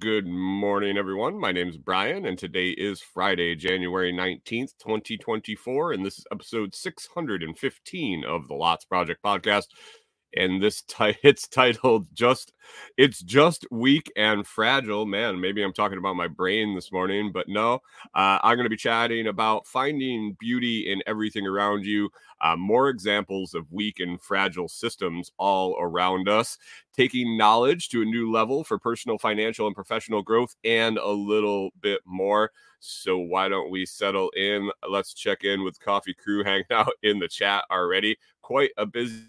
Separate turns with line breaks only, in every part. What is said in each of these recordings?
good morning, everyone. My name is Brian, and today is Friday, January 19th, 2024, and this is episode 615 of the Lots Project podcast. And this ti- it's titled just it's just weak and fragile. Man, maybe I'm talking about my brain this morning, but no, uh, I'm going to be chatting about finding beauty in everything around you, uh, more examples of weak and fragile systems all around us, taking knowledge to a new level for personal, financial, and professional growth, and a little bit more. So, why don't we settle in? Let's check in with Coffee Crew hanging out in the chat already. Quite a busy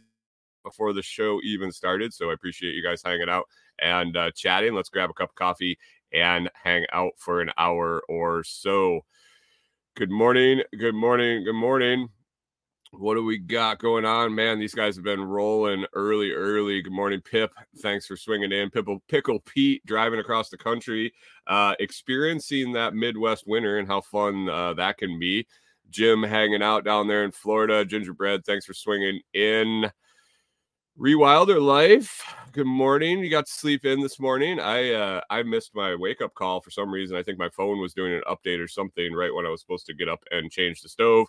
before the show even started. So, I appreciate you guys hanging out and uh, chatting. Let's grab a cup of coffee and hang out for an hour or so. Good morning. Good morning. Good morning. What do we got going on, man? These guys have been rolling early, early. Good morning, Pip. Thanks for swinging in. Pickle, Pickle Pete driving across the country, uh, experiencing that Midwest winter and how fun uh, that can be. Jim hanging out down there in Florida. Gingerbread, thanks for swinging in. Rewilder life. Good morning. You got to sleep in this morning. I uh, I missed my wake up call for some reason. I think my phone was doing an update or something right when I was supposed to get up and change the stove.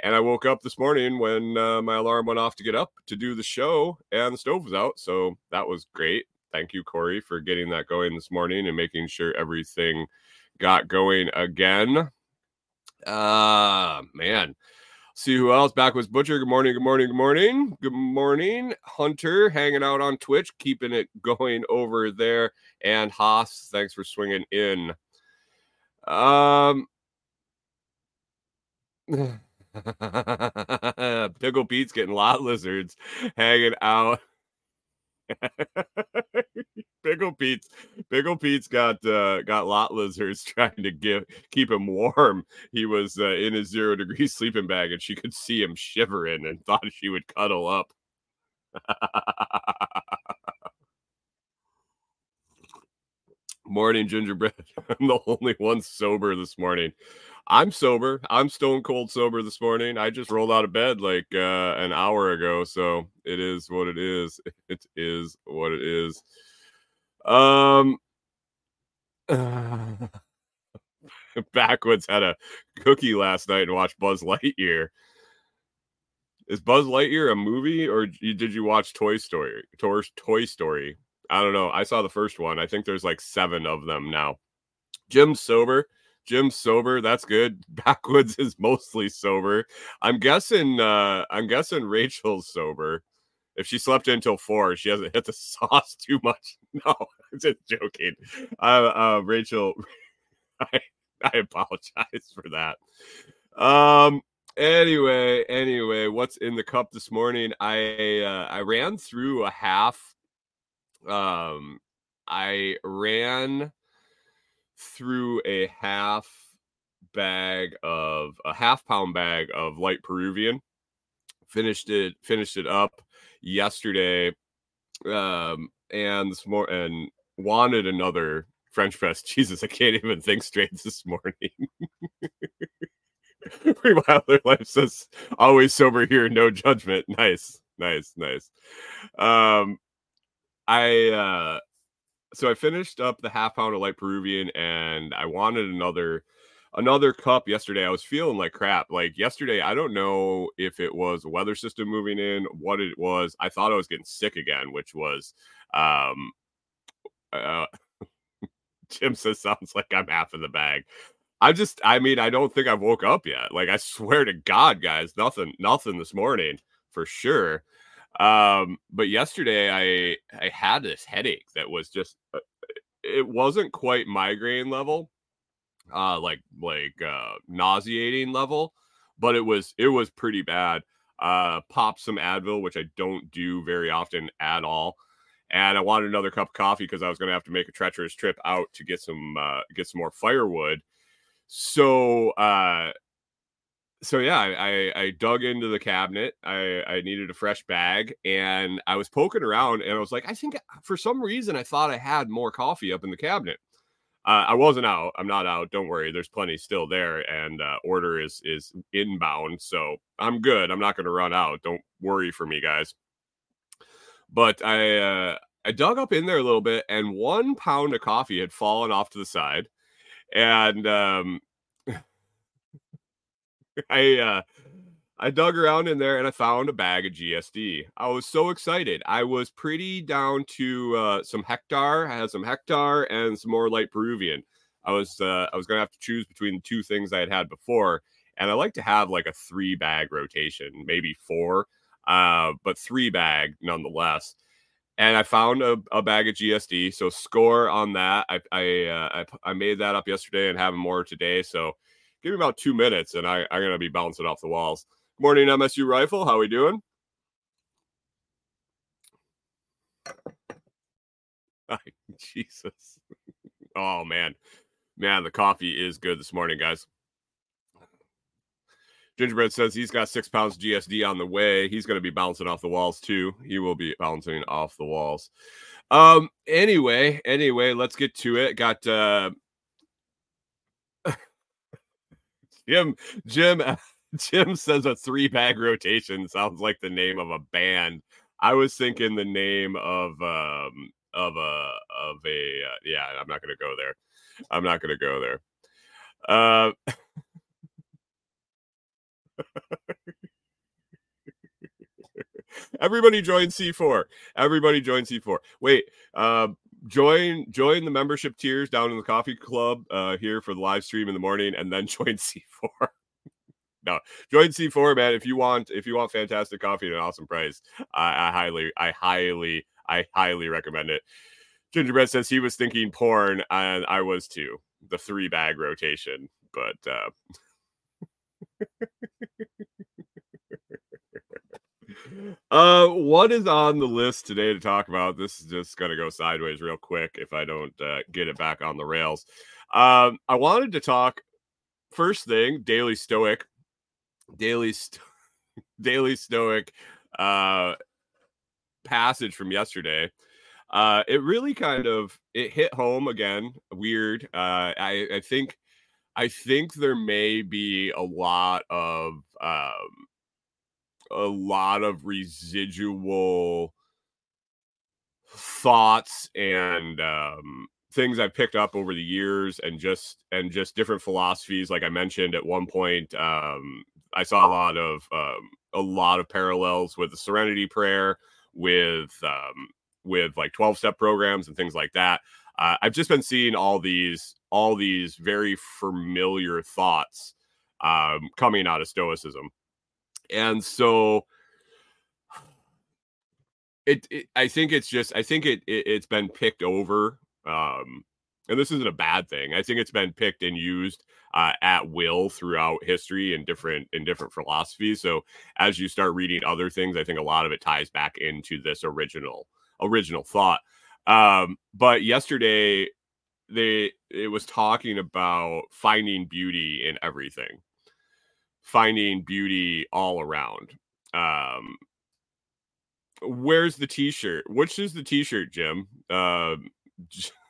And I woke up this morning when uh, my alarm went off to get up to do the show, and the stove was out. So that was great. Thank you, Corey, for getting that going this morning and making sure everything got going again. Uh man. See who else? Backwoods Butcher. Good morning. Good morning. Good morning. Good morning. Hunter hanging out on Twitch, keeping it going over there. And Haas, thanks for swinging in. Um, Pickle Pete's getting lot lizards hanging out. Pickle Pete's Pickle Pete's got uh, got lot lizards trying to give keep him warm. He was uh, in his zero degree sleeping bag, and she could see him shivering and thought she would cuddle up. Morning, gingerbread. I'm the only one sober this morning. I'm sober. I'm stone cold sober this morning. I just rolled out of bed like uh, an hour ago, so it is what it is. It is what it is. Um, Backwoods had a cookie last night and watched Buzz Lightyear. Is Buzz Lightyear a movie or did you watch Toy Story? Toy, Toy Story. I don't know. I saw the first one. I think there's like seven of them now. Jim's sober. Jim's sober. That's good. Backwoods is mostly sober. I'm guessing. uh I'm guessing Rachel's sober. If she slept until four, she hasn't hit the sauce too much. No, I'm just joking. Uh, uh Rachel, I, I apologize for that. Um. Anyway, anyway, what's in the cup this morning? I uh, I ran through a half um i ran through a half bag of a half pound bag of light peruvian finished it finished it up yesterday um and this more and wanted another french press jesus i can't even think straight this morning Wilder Life says, always sober here, no judgment. Nice, nice, nice. Um, I uh so I finished up the half pound of light Peruvian and I wanted another another cup yesterday. I was feeling like crap. Like yesterday, I don't know if it was weather system moving in, what it was. I thought I was getting sick again, which was um uh Jim says sounds like I'm half in the bag. I just I mean, I don't think I woke up yet. Like I swear to God, guys, nothing, nothing this morning for sure. Um, but yesterday I I had this headache that was just uh, it wasn't quite migraine level, uh like like uh nauseating level, but it was it was pretty bad. Uh popped some Advil, which I don't do very often at all. And I wanted another cup of coffee because I was gonna have to make a treacherous trip out to get some uh get some more firewood. So uh so yeah, I, I I dug into the cabinet. I I needed a fresh bag, and I was poking around, and I was like, I think for some reason I thought I had more coffee up in the cabinet. Uh, I wasn't out. I'm not out. Don't worry. There's plenty still there, and uh, order is is inbound, so I'm good. I'm not going to run out. Don't worry for me, guys. But I uh, I dug up in there a little bit, and one pound of coffee had fallen off to the side, and um, I uh, I dug around in there and I found a bag of GSD. I was so excited. I was pretty down to uh, some hectare. I had some hectare and some more light Peruvian. I was uh, I was gonna have to choose between the two things I had had before, and I like to have like a three bag rotation, maybe four, uh, but three bag nonetheless. And I found a, a bag of GSD, so score on that. I I, uh, I I made that up yesterday and have more today. So give me about two minutes, and I, I'm gonna be bouncing off the walls. Morning, MSU Rifle. How we doing? Jesus. Oh man. Man, the coffee is good this morning, guys. Gingerbread says he's got six pounds GSD on the way. He's going to be bouncing off the walls too. He will be bouncing off the walls. Um. Anyway, anyway, let's get to it. Got uh, Jim. Jim Jim says a three bag rotation sounds like the name of a band. I was thinking the name of um of a of a uh, yeah. I'm not gonna go there. I'm not gonna go there. Uh. Everybody join C4. Everybody join C4. Wait, uh, join join the membership tiers down in the coffee club uh, here for the live stream in the morning, and then join C4 no, join C4, man. If you want, if you want fantastic coffee at an awesome price, I, I highly, I highly, I highly recommend it. Gingerbread says he was thinking porn, and I was too. The three bag rotation, but uh, uh, what is on the list today to talk about? This is just gonna go sideways real quick if I don't uh, get it back on the rails. Um, I wanted to talk first thing, Daily Stoic daily sto- daily stoic uh passage from yesterday uh it really kind of it hit home again weird uh i i think i think there may be a lot of um a lot of residual thoughts and um things I've picked up over the years and just and just different philosophies. Like I mentioned at one point, um, I saw a lot of um, a lot of parallels with the Serenity Prayer, with um, with like twelve step programs and things like that. Uh, I've just been seeing all these all these very familiar thoughts um, coming out of Stoicism, and so it, it, I think it's just I think it, it has been picked over um and this isn't a bad thing. I think it's been picked and used uh, at will throughout history and different in different philosophies. So as you start reading other things, I think a lot of it ties back into this original original thought. Um, but yesterday, they it was talking about finding beauty in everything, finding beauty all around. Um, where's the T-shirt? Which is the T-shirt, Jim? Um,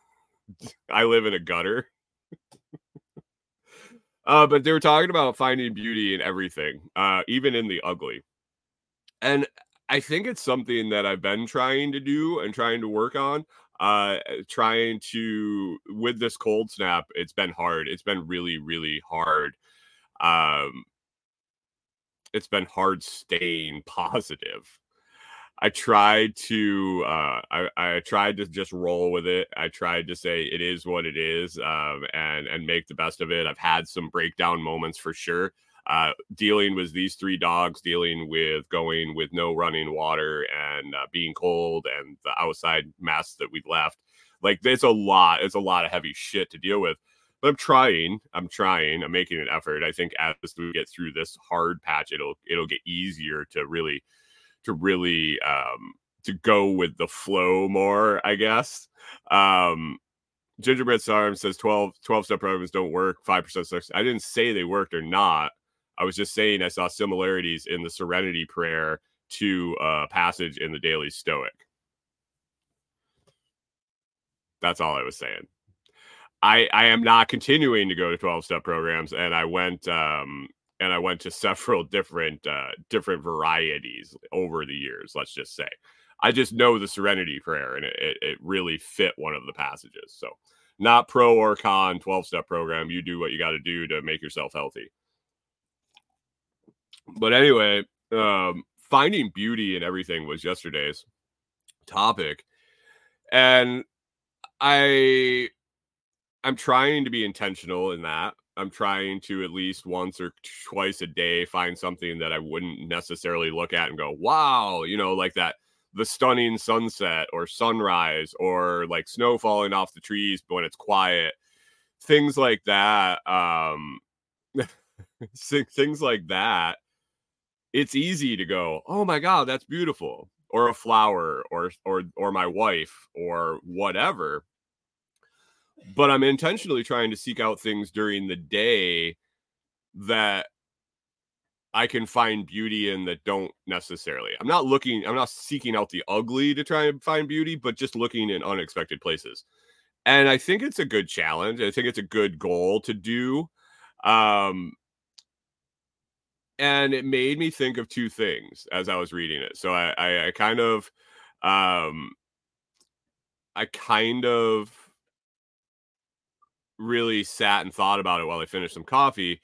I live in a gutter. uh, but they were talking about finding beauty in everything, uh, even in the ugly. And I think it's something that I've been trying to do and trying to work on. Uh, trying to with this cold snap, it's been hard. It's been really, really hard. Um, it's been hard staying positive. I tried to uh, I, I tried to just roll with it. I tried to say it is what it is um, and and make the best of it. I've had some breakdown moments for sure. Uh, dealing with these three dogs, dealing with going with no running water and uh, being cold and the outside mess that we left. Like it's a lot. It's a lot of heavy shit to deal with. But I'm trying. I'm trying. I'm making an effort. I think as we get through this hard patch, it'll it'll get easier to really to really um, to go with the flow more, I guess. Um, Gingerbread Sarm says 12, 12 step programs don't work, 5% success. I didn't say they worked or not. I was just saying I saw similarities in the Serenity Prayer to a passage in the Daily Stoic. That's all I was saying. I I am not continuing to go to 12 step programs and I went um and I went to several different uh different varieties over the years, let's just say. I just know the serenity prayer and it, it, really fit one of the passages. So not pro or con 12 step program. You do what you got to do to make yourself healthy. But anyway, um, finding beauty in everything was yesterday's topic. And I I'm trying to be intentional in that. I'm trying to at least once or twice a day find something that I wouldn't necessarily look at and go, wow, you know, like that the stunning sunset or sunrise or like snow falling off the trees when it's quiet. Things like that. Um things like that. It's easy to go, "Oh my god, that's beautiful." Or a flower or or or my wife or whatever but I'm intentionally trying to seek out things during the day that I can find beauty in that don't necessarily. I'm not looking, I'm not seeking out the ugly to try and find beauty, but just looking in unexpected places. And I think it's a good challenge. I think it's a good goal to do. Um, and it made me think of two things as I was reading it. So I, I, I kind of, um, I kind of really sat and thought about it while I finished some coffee.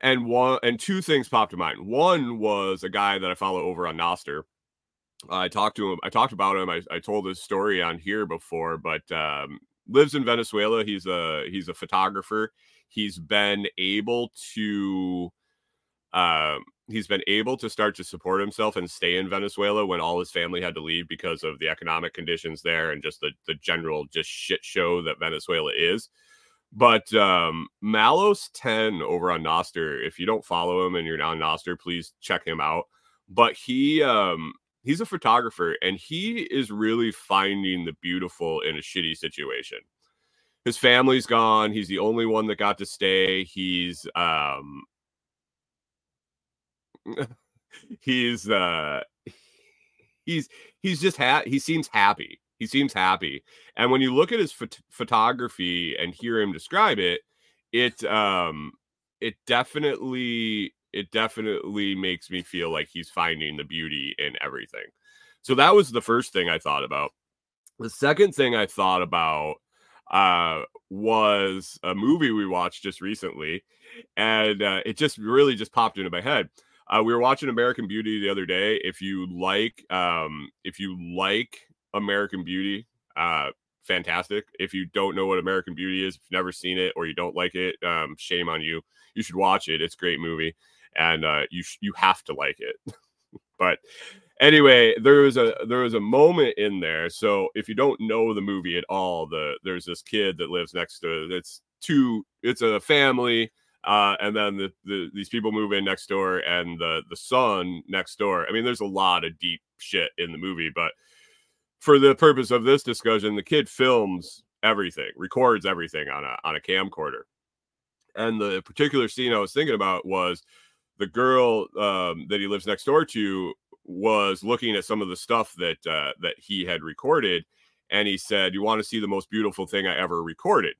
And one and two things popped to mind. One was a guy that I follow over on Nostr. I talked to him. I talked about him. I, I told his story on here before, but um, lives in Venezuela. He's a he's a photographer. He's been able to um, he's been able to start to support himself and stay in Venezuela when all his family had to leave because of the economic conditions there and just the the general just shit show that Venezuela is. But um, Malos 10 over on Nostr, if you don't follow him and you're not on Nostr, please check him out. But he um he's a photographer and he is really finding the beautiful in a shitty situation. His family's gone. He's the only one that got to stay. He's um he's uh he's he's just ha- he seems happy. He seems happy. And when you look at his phot- photography and hear him describe it it um it definitely it definitely makes me feel like he's finding the beauty in everything. So that was the first thing i thought about. The second thing i thought about uh was a movie we watched just recently and uh, it just really just popped into my head uh, we were watching American Beauty the other day. If you like, um, if you like American Beauty, uh, fantastic. If you don't know what American Beauty is, if you've never seen it or you don't like it, um, shame on you. You should watch it. It's a great movie, and uh, you sh- you have to like it. but anyway, there was a there was a moment in there. So if you don't know the movie at all, the there's this kid that lives next to it's two. It's a family uh, and then the, the, these people move in next door, and the the son next door. I mean, there's a lot of deep shit in the movie, but for the purpose of this discussion, the kid films everything, records everything on a on a camcorder. And the particular scene I was thinking about was the girl um, that he lives next door to was looking at some of the stuff that uh, that he had recorded, and he said, "You want to see the most beautiful thing I ever recorded?"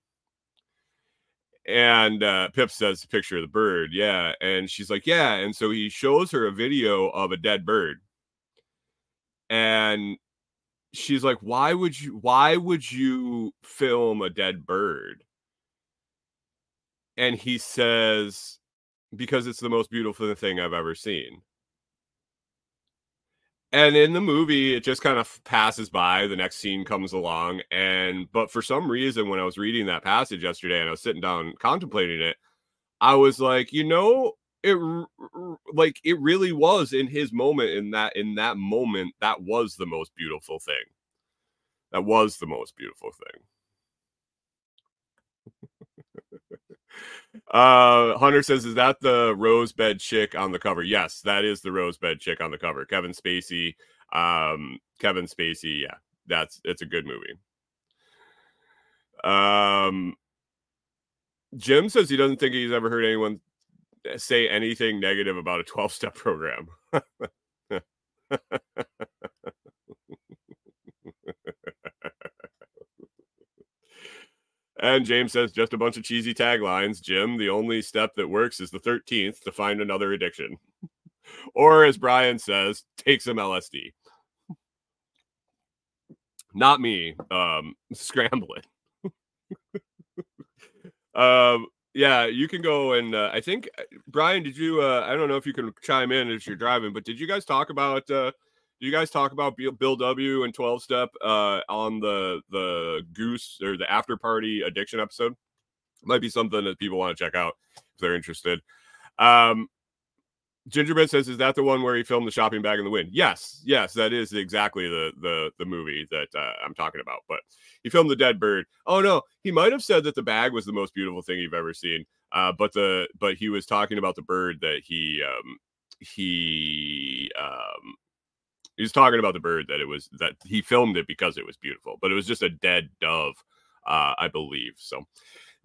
And uh, Pip says the picture of the bird. Yeah. And she's like, yeah. And so he shows her a video of a dead bird. And she's like, why would you, why would you film a dead bird? And he says, because it's the most beautiful thing I've ever seen and in the movie it just kind of passes by the next scene comes along and but for some reason when i was reading that passage yesterday and i was sitting down contemplating it i was like you know it like it really was in his moment in that in that moment that was the most beautiful thing. That was the most beautiful thing Uh, Hunter says, "Is that the rosebed chick on the cover?" Yes, that is the rosebed chick on the cover. Kevin Spacey. Um, Kevin Spacey. Yeah, that's it's a good movie. Um, Jim says he doesn't think he's ever heard anyone say anything negative about a twelve step program. And James says just a bunch of cheesy taglines. Jim, the only step that works is the 13th to find another addiction. or as Brian says, take some LSD. Not me. Um, scramble it. um, yeah, you can go and uh, I think uh, Brian, did you? Uh, I don't know if you can chime in as you're driving, but did you guys talk about? Uh, did you guys talk about Bill W and 12 Step uh, on the the Goose or the After Party Addiction episode? Might be something that people want to check out if they're interested. Um, Gingerbread says, "Is that the one where he filmed the shopping bag in the wind?" Yes, yes, that is exactly the the the movie that uh, I'm talking about. But he filmed the dead bird. Oh no, he might have said that the bag was the most beautiful thing you've ever seen. Uh, but the but he was talking about the bird that he um he um he was talking about the bird that it was that he filmed it because it was beautiful, but it was just a dead dove, uh, I believe. So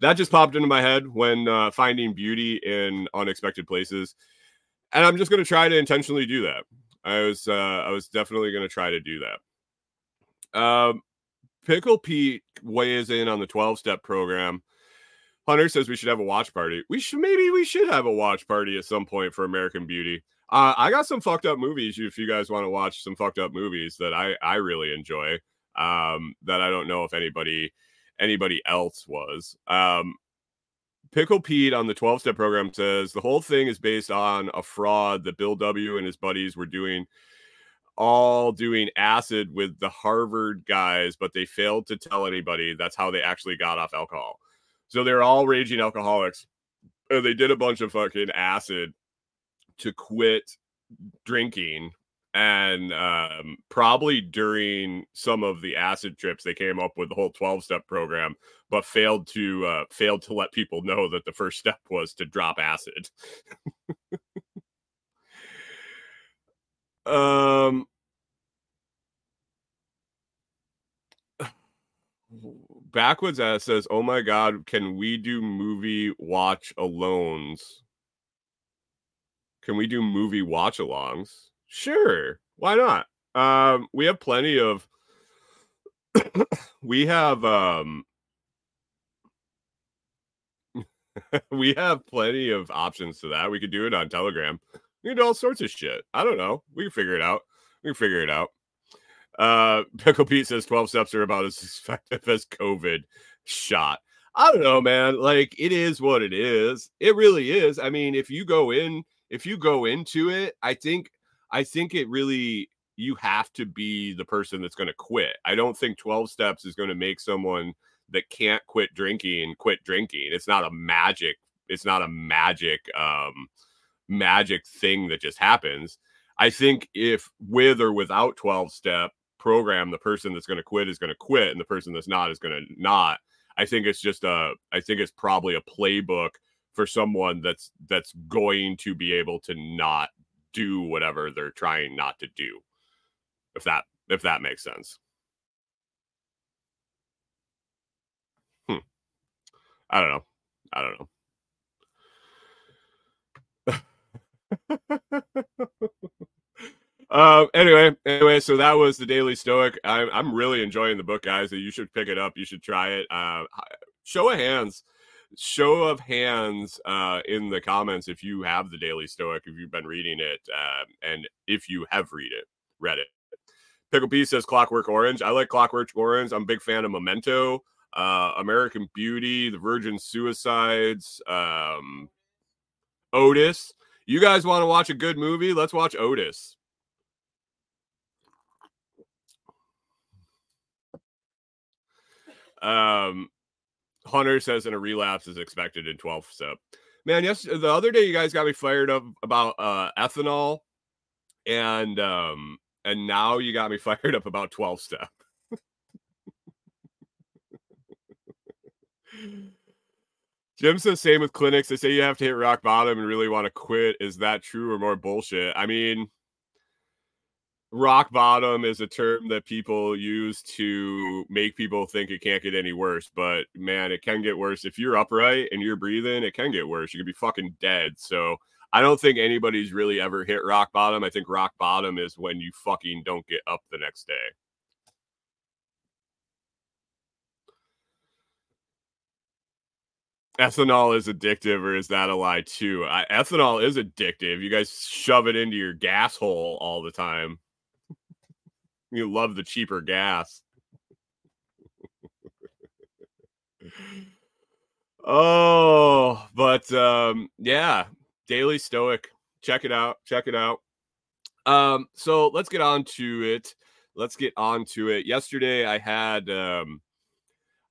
that just popped into my head when uh, finding beauty in unexpected places, and I'm just going to try to intentionally do that. I was uh, I was definitely going to try to do that. Um, Pickle Pete weighs in on the 12 step program. Hunter says we should have a watch party. We should maybe we should have a watch party at some point for American Beauty. Uh, I got some fucked up movies. If you guys want to watch some fucked up movies that I I really enjoy, um, that I don't know if anybody anybody else was. Um, Pickle Pete on the 12 step program says the whole thing is based on a fraud that Bill W and his buddies were doing, all doing acid with the Harvard guys, but they failed to tell anybody. That's how they actually got off alcohol. So they're all raging alcoholics. And they did a bunch of fucking acid to quit drinking and um, probably during some of the acid trips they came up with the whole 12 step program but failed to uh, failed to let people know that the first step was to drop acid. Um backwoods says oh my god can we do movie watch alones can we do movie watch alongs? Sure. Why not? Um, we have plenty of we have um we have plenty of options to that. We could do it on Telegram. We can do all sorts of shit. I don't know. We can figure it out. We can figure it out. Uh Pickle Pete says 12 steps are about as effective as COVID shot. I don't know, man. Like it is what it is. It really is. I mean, if you go in if you go into it, I think I think it really you have to be the person that's going to quit. I don't think 12 steps is going to make someone that can't quit drinking quit drinking. It's not a magic it's not a magic um magic thing that just happens. I think if with or without 12 step program the person that's going to quit is going to quit and the person that's not is going to not. I think it's just a I think it's probably a playbook for someone that's that's going to be able to not do whatever they're trying not to do if that if that makes sense hmm. i don't know i don't know uh, anyway, anyway, so that was the Daily Stoic. I'm I'm really enjoying the book, guys. You should pick it up. You should try it. Uh, show of hands show of hands uh, in the comments if you have the Daily Stoic, if you've been reading it, uh, and if you have read it, read it. Pickle P says Clockwork Orange. I like Clockwork Orange. I'm a big fan of Memento, uh, American Beauty, The Virgin Suicides, um, Otis. You guys want to watch a good movie? Let's watch Otis. Um, Hunter says in a relapse is expected in 12 So, Man, yes, the other day you guys got me fired up about uh, ethanol, and um, and now you got me fired up about 12 step. Jim says same with clinics. They say you have to hit rock bottom and really want to quit. Is that true or more bullshit? I mean, rock bottom is a term that people use to make people think it can't get any worse. But man, it can get worse. If you're upright and you're breathing, it can get worse. You could be fucking dead. So I don't think anybody's really ever hit rock bottom. I think rock bottom is when you fucking don't get up the next day. ethanol is addictive, or is that a lie too? I, ethanol is addictive. You guys shove it into your gas hole all the time. You love the cheaper gas. oh, but um, yeah, Daily Stoic. Check it out. Check it out. Um, so let's get on to it. Let's get on to it. Yesterday, I had um,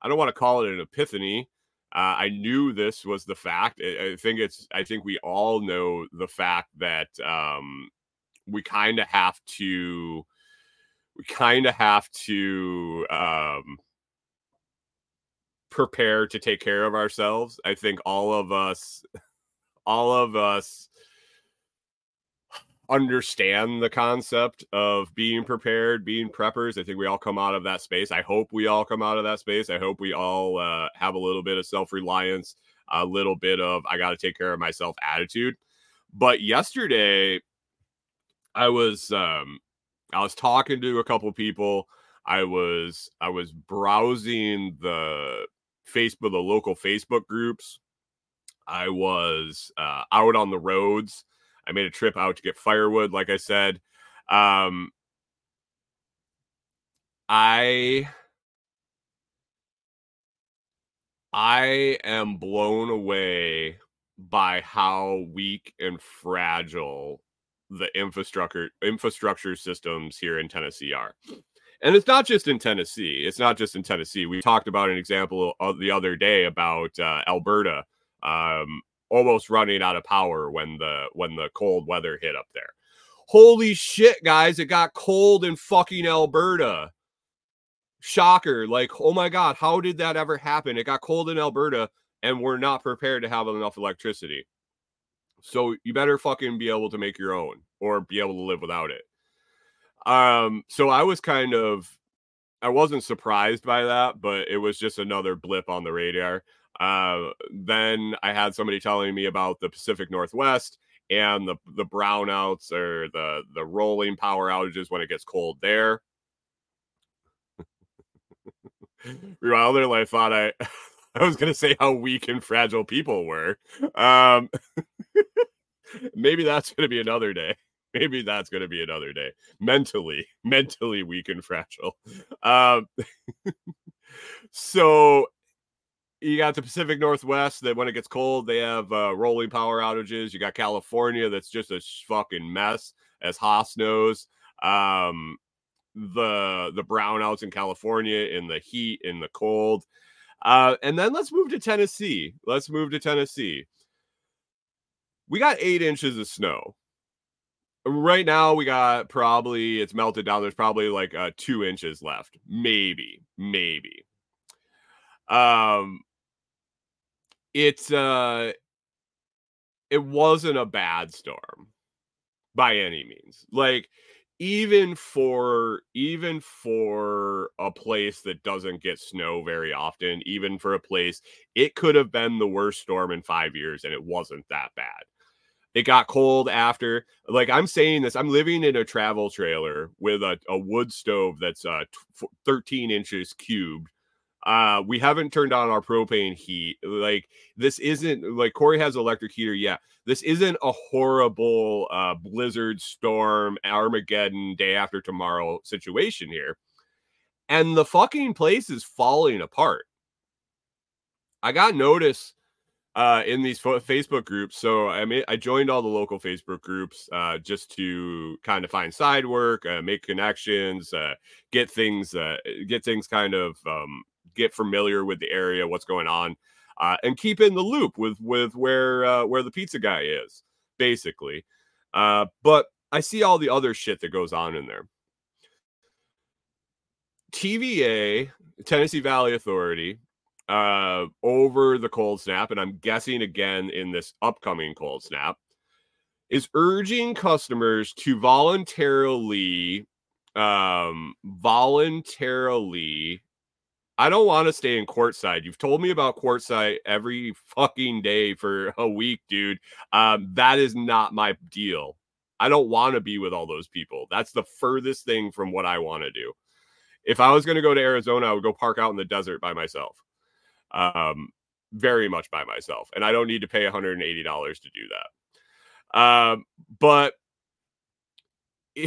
I don't want to call it an epiphany. Uh, I knew this was the fact. I, I, think it's. I think we all know the fact that um, we kind of have to. We kind of have to um, prepare to take care of ourselves. I think all of us, all of us understand the concept of being prepared, being preppers. I think we all come out of that space. I hope we all come out of that space. I hope we all uh, have a little bit of self reliance, a little bit of I got to take care of myself attitude. But yesterday, I was um, I was talking to a couple people. I was I was browsing the Facebook, the local Facebook groups. I was uh, out on the roads I made a trip out to get firewood, like I said. Um, I I am blown away by how weak and fragile the infrastructure infrastructure systems here in Tennessee are. And it's not just in Tennessee. It's not just in Tennessee. We talked about an example the other day about uh, Alberta. Um, almost running out of power when the when the cold weather hit up there. Holy shit, guys, it got cold in fucking Alberta. Shocker. Like, oh my god, how did that ever happen? It got cold in Alberta and we're not prepared to have enough electricity. So you better fucking be able to make your own or be able to live without it. Um, so I was kind of I wasn't surprised by that, but it was just another blip on the radar. Uh, then I had somebody telling me about the Pacific Northwest and the the brownouts or the the rolling power outages when it gets cold there. Wilder, I thought I I was gonna say how weak and fragile people were. Um, maybe that's gonna be another day. Maybe that's gonna be another day. Mentally, mentally weak and fragile. Um, so you got the Pacific Northwest that when it gets cold, they have uh, rolling power outages. You got California that's just a fucking mess, as Haas knows. Um, the the brownouts in California in the heat in the cold. Uh, and then let's move to Tennessee. Let's move to Tennessee. We got eight inches of snow. Right now, we got probably it's melted down. There's probably like uh, two inches left, maybe, maybe. Um, it's uh it wasn't a bad storm by any means. Like even for even for a place that doesn't get snow very often, even for a place it could have been the worst storm in 5 years and it wasn't that bad. It got cold after. Like I'm saying this, I'm living in a travel trailer with a, a wood stove that's uh 13 inches cubed uh, we haven't turned on our propane heat. Like this isn't like Corey has electric heater. Yeah, this isn't a horrible uh, blizzard storm, Armageddon, day after tomorrow situation here. And the fucking place is falling apart. I got notice uh, in these Facebook groups. So I mean, I joined all the local Facebook groups uh, just to kind of find side work, uh, make connections, uh, get things, uh, get things kind of um, get familiar with the area, what's going on, uh, and keep in the loop with with where where the pizza guy is, basically. Uh, but I see all the other shit that goes on in there. TVA, Tennessee Valley Authority, uh, over the cold snap, and I'm guessing again in this upcoming cold snap, is urging customers to voluntarily um voluntarily I don't want to stay in Quartzsite. You've told me about Quartzsite every fucking day for a week, dude. Um, that is not my deal. I don't want to be with all those people. That's the furthest thing from what I want to do. If I was going to go to Arizona, I would go park out in the desert by myself. Um, very much by myself, and I don't need to pay $180 to do that. Um, but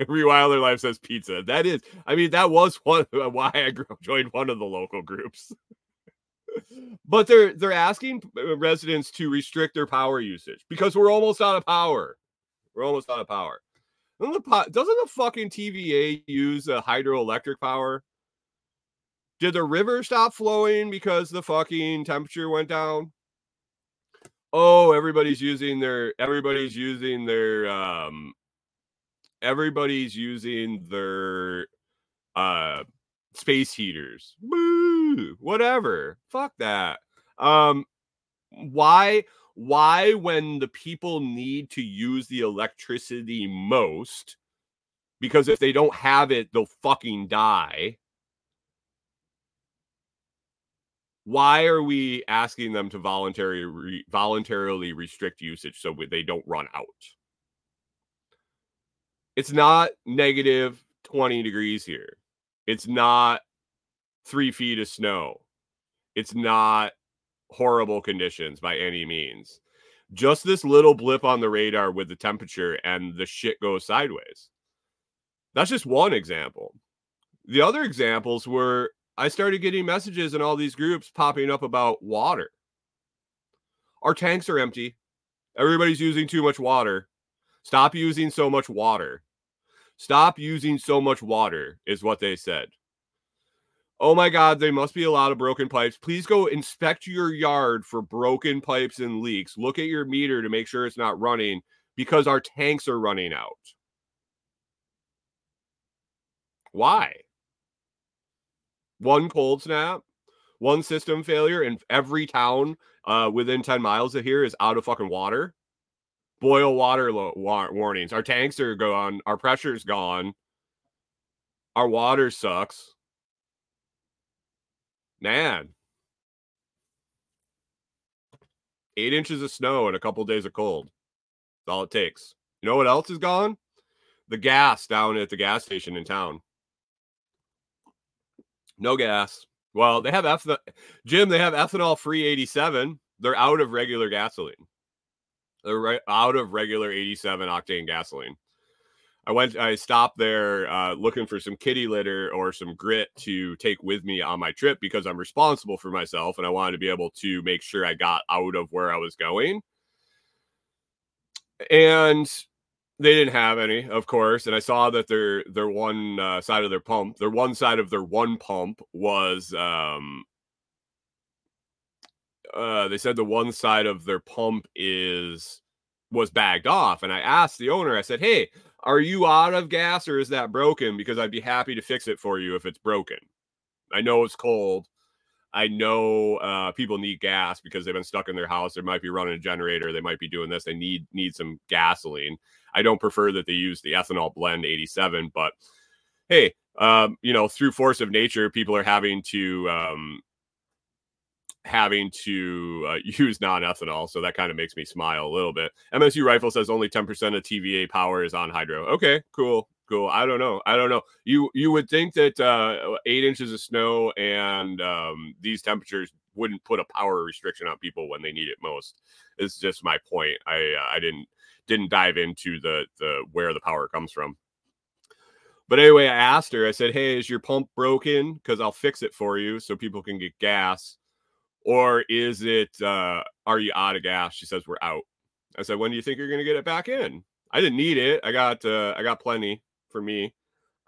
every Wilder Life says pizza. That is, I mean, that was one why I joined one of the local groups. but they're they're asking uh, residents to restrict their power usage because we're almost out of power. We're almost out of power. Doesn't the, doesn't the fucking TVA use a hydroelectric power? Did the river stop flowing because the fucking temperature went down? Oh, everybody's using their everybody's using their um everybody's using their uh space heaters. Boo, whatever. Fuck that. Um why why when the people need to use the electricity most because if they don't have it they'll fucking die why are we asking them to voluntarily re- voluntarily restrict usage so they don't run out it's not negative 20 degrees here it's not three feet of snow it's not horrible conditions by any means. Just this little blip on the radar with the temperature and the shit goes sideways. That's just one example. The other examples were I started getting messages in all these groups popping up about water. Our tanks are empty. Everybody's using too much water. Stop using so much water. Stop using so much water, is what they said. Oh my God, there must be a lot of broken pipes. Please go inspect your yard for broken pipes and leaks. Look at your meter to make sure it's not running because our tanks are running out. Why? One cold snap, one system failure, and every town uh, within 10 miles of here is out of fucking water. Boil water lo- wa- warnings. Our tanks are gone. Our pressure's gone. Our water sucks Man. Eight inches of snow and a couple of days of cold. That's all it takes. You know what else is gone? The gas down at the gas station in town. No gas. Well, they have ethanol. Jim, they have ethanol free 87. They're out of regular gasoline. They're right out of regular 87 octane gasoline. I went, I stopped there uh, looking for some kitty litter or some grit to take with me on my trip because I'm responsible for myself and I wanted to be able to make sure I got out of where I was going. And they didn't have any, of course. And I saw that their their one uh, side of their pump, their one side of their one pump was um uh they said the one side of their pump is was bagged off and i asked the owner i said hey are you out of gas or is that broken? Because I'd be happy to fix it for you if it's broken. I know it's cold. I know uh, people need gas because they've been stuck in their house. They might be running a generator. They might be doing this. They need need some gasoline. I don't prefer that they use the ethanol blend 87, but hey, um, you know, through force of nature, people are having to um, having to uh, use non-ethanol so that kind of makes me smile a little bit. Msu rifle says only 10% of tva power is on hydro. Okay cool cool. I don't know i don't know. You you would think that uh, eight inches of snow and um, these temperatures wouldn't put a power restriction on people when they need it most. It's just my point. I uh, i didn't didn't dive into the the where the power comes from. But anyway i asked her i said hey is your pump broken? Because i'll fix it for you so people can get gas. Or is it uh are you out of gas? She says we're out. I said when do you think you're going to get it back in? I didn't need it. I got uh i got plenty for me.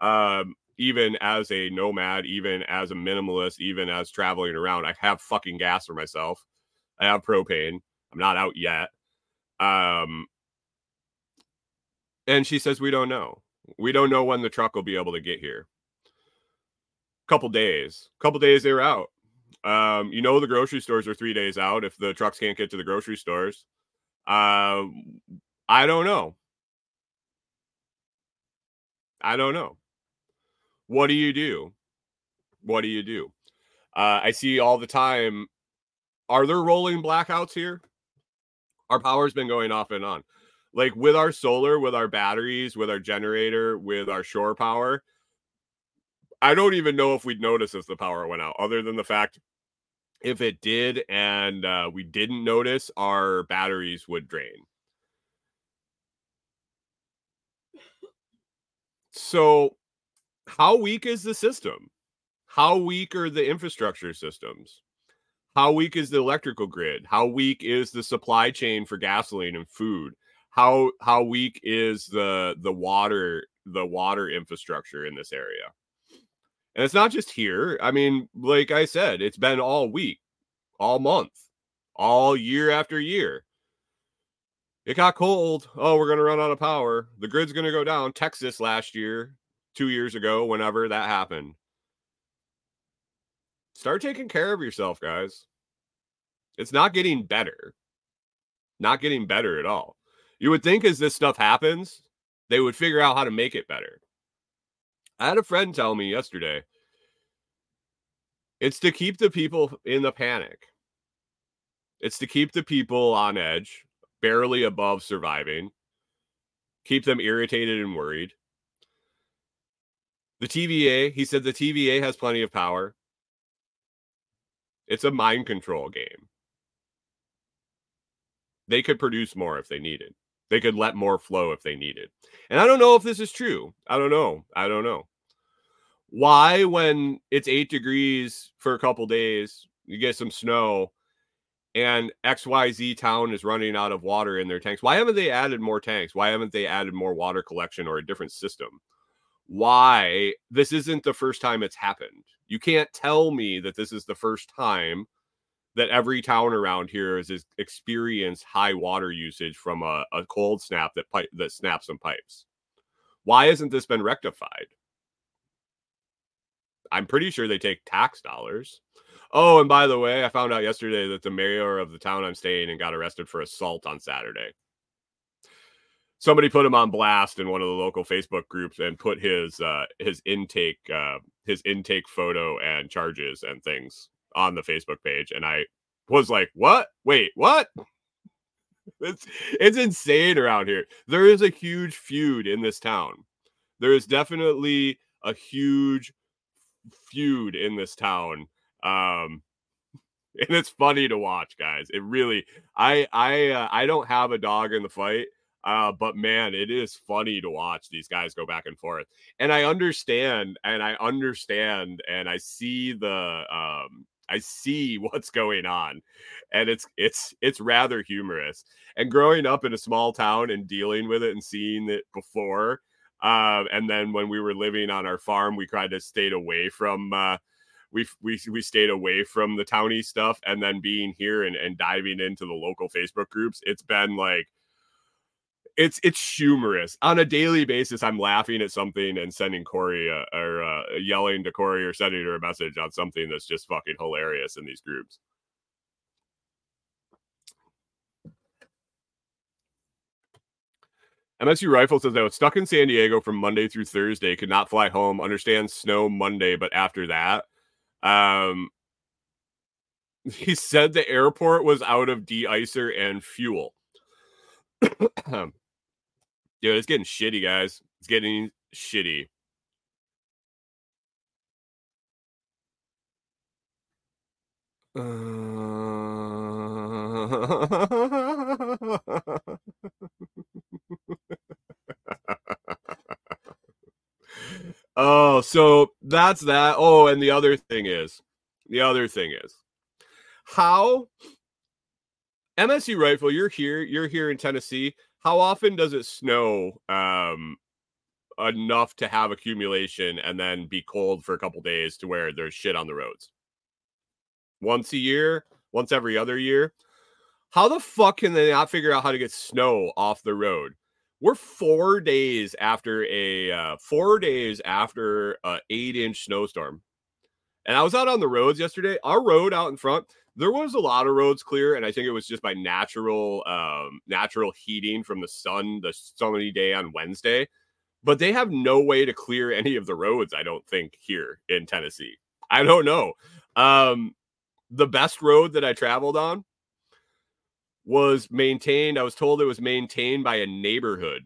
Um even as a nomad even as a minimalist even as traveling around i have fucking gas for myself. I have propane. I'm not out yet. Um and she says we don't know we don't know when the truck will be able to get here couple days couple days they were out um, you know the grocery stores are three days out if the trucks can't get to the grocery stores. Uh, I don't know. I don't know. What do you do? What do you do? Uh, I see all the time. Are there rolling blackouts here? Our power's been going off and on. Like with our solar, with our batteries, with our generator, with our shore power, I don't even know if we'd notice if the power went out, other than the fact if it did and uh, we didn't notice, our batteries would drain. So, how weak is the system? How weak are the infrastructure systems? How weak is the electrical grid? How weak is the supply chain for gasoline and food? How how weak is the the water the water infrastructure in this area? And it's not just here. I mean, like I said, it's been all week, all month, all year after year. It got cold. Oh, we're going to run out of power. The grid's going to go down. Texas last year, two years ago, whenever that happened. Start taking care of yourself, guys. It's not getting better. Not getting better at all. You would think as this stuff happens, they would figure out how to make it better. I had a friend tell me yesterday it's to keep the people in the panic. It's to keep the people on edge, barely above surviving, keep them irritated and worried. The TVA, he said the TVA has plenty of power. It's a mind control game. They could produce more if they needed. They could let more flow if they needed. And I don't know if this is true. I don't know. I don't know. Why, when it's eight degrees for a couple days, you get some snow and XYZ town is running out of water in their tanks? Why haven't they added more tanks? Why haven't they added more water collection or a different system? Why this isn't the first time it's happened? You can't tell me that this is the first time that every town around here has experienced high water usage from a, a cold snap that pipe that snaps some pipes. Why hasn't this been rectified? I'm pretty sure they take tax dollars. Oh, and by the way, I found out yesterday that the mayor of the town I'm staying in got arrested for assault on Saturday. Somebody put him on blast in one of the local Facebook groups and put his uh, his intake uh, his intake photo and charges and things on the Facebook page, and I was like, "What? Wait, what?" It's it's insane around here. There is a huge feud in this town. There is definitely a huge feud in this town. Um, and it's funny to watch, guys. It really, I, I, uh, I don't have a dog in the fight, uh, but man, it is funny to watch these guys go back and forth. And I understand, and I understand, and I see the, um, I see what's going on, and it's it's it's rather humorous. And growing up in a small town and dealing with it and seeing it before, uh, and then when we were living on our farm, we tried to stay away from. Uh, we we we stayed away from the towny stuff, and then being here and, and diving into the local Facebook groups, it's been like it's it's humorous on a daily basis. I'm laughing at something and sending Corey or uh, yelling to Corey or sending her a message on something that's just fucking hilarious in these groups. MSU Rifle says I was stuck in San Diego from Monday through Thursday, could not fly home. Understand snow Monday, but after that, um, he said the airport was out of de-icer and fuel. Dude, it's getting shitty, guys. It's getting shitty. Oh, so that's that. Oh, and the other thing is, the other thing is, how MSU Rifle, you're here, you're here in Tennessee how often does it snow um, enough to have accumulation and then be cold for a couple days to where there's shit on the roads? Once a year, once every other year. How the fuck can they not figure out how to get snow off the road? We're four days after a uh, four days after a eight inch snowstorm, and I was out on the roads yesterday. Our road out in front, there was a lot of roads clear, and I think it was just by natural um, natural heating from the sun, the sunny day on Wednesday. But they have no way to clear any of the roads. I don't think here in Tennessee. I don't know. Um, the best road that I traveled on was maintained. I was told it was maintained by a neighborhood,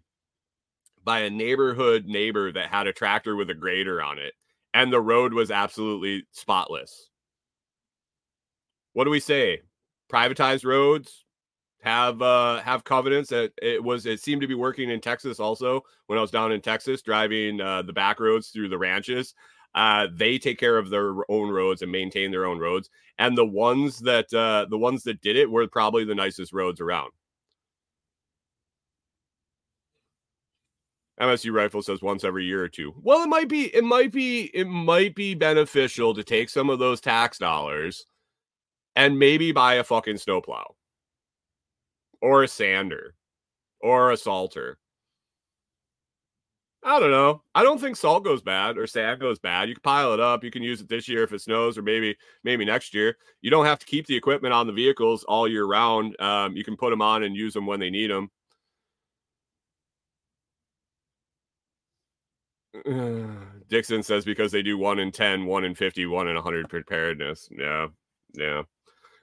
by a neighborhood neighbor that had a tractor with a grader on it, and the road was absolutely spotless what do we say? Privatized roads have uh have covenants that it was it seemed to be working in Texas also when I was down in Texas driving uh, the back roads through the ranches. Uh, they take care of their own roads and maintain their own roads, and the ones that uh, the ones that did it were probably the nicest roads around. MSU rifle says once every year or two. Well, it might be, it might be, it might be beneficial to take some of those tax dollars and maybe buy a fucking snowplow or a sander or a salter. I don't know. I don't think salt goes bad or sand goes bad. You can pile it up. You can use it this year if it snows, or maybe maybe next year. You don't have to keep the equipment on the vehicles all year round. Um, you can put them on and use them when they need them. Dixon says because they do one in 10, one in 50, one in 100 preparedness. Yeah. Yeah.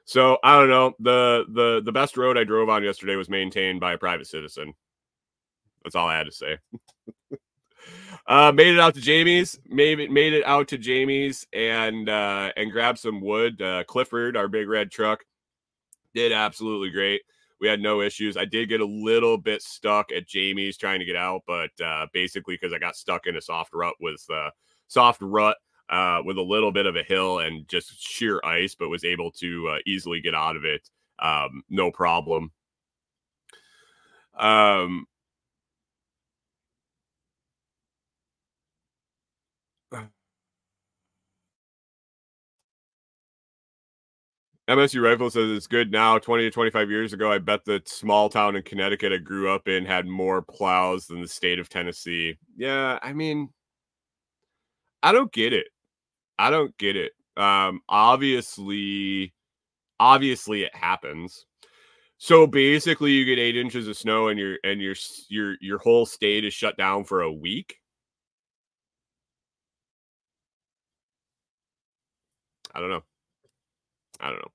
So I don't know. The the the best road I drove on yesterday was maintained by a private citizen. That's all I had to say. uh made it out to Jamie's, made it made it out to Jamie's and uh and grabbed some wood. Uh Clifford, our big red truck, did absolutely great we had no issues. I did get a little bit stuck at Jamie's trying to get out, but uh, basically because I got stuck in a soft rut with uh, soft rut uh, with a little bit of a hill and just sheer ice, but was able to uh, easily get out of it, um, no problem. Um, MSU Rifle says it's good now. 20 to 25 years ago, I bet the small town in Connecticut I grew up in had more plows than the state of Tennessee. Yeah, I mean, I don't get it. I don't get it. Um, obviously, obviously it happens. So basically, you get eight inches of snow, and your and your your your whole state is shut down for a week. I don't know. I don't know.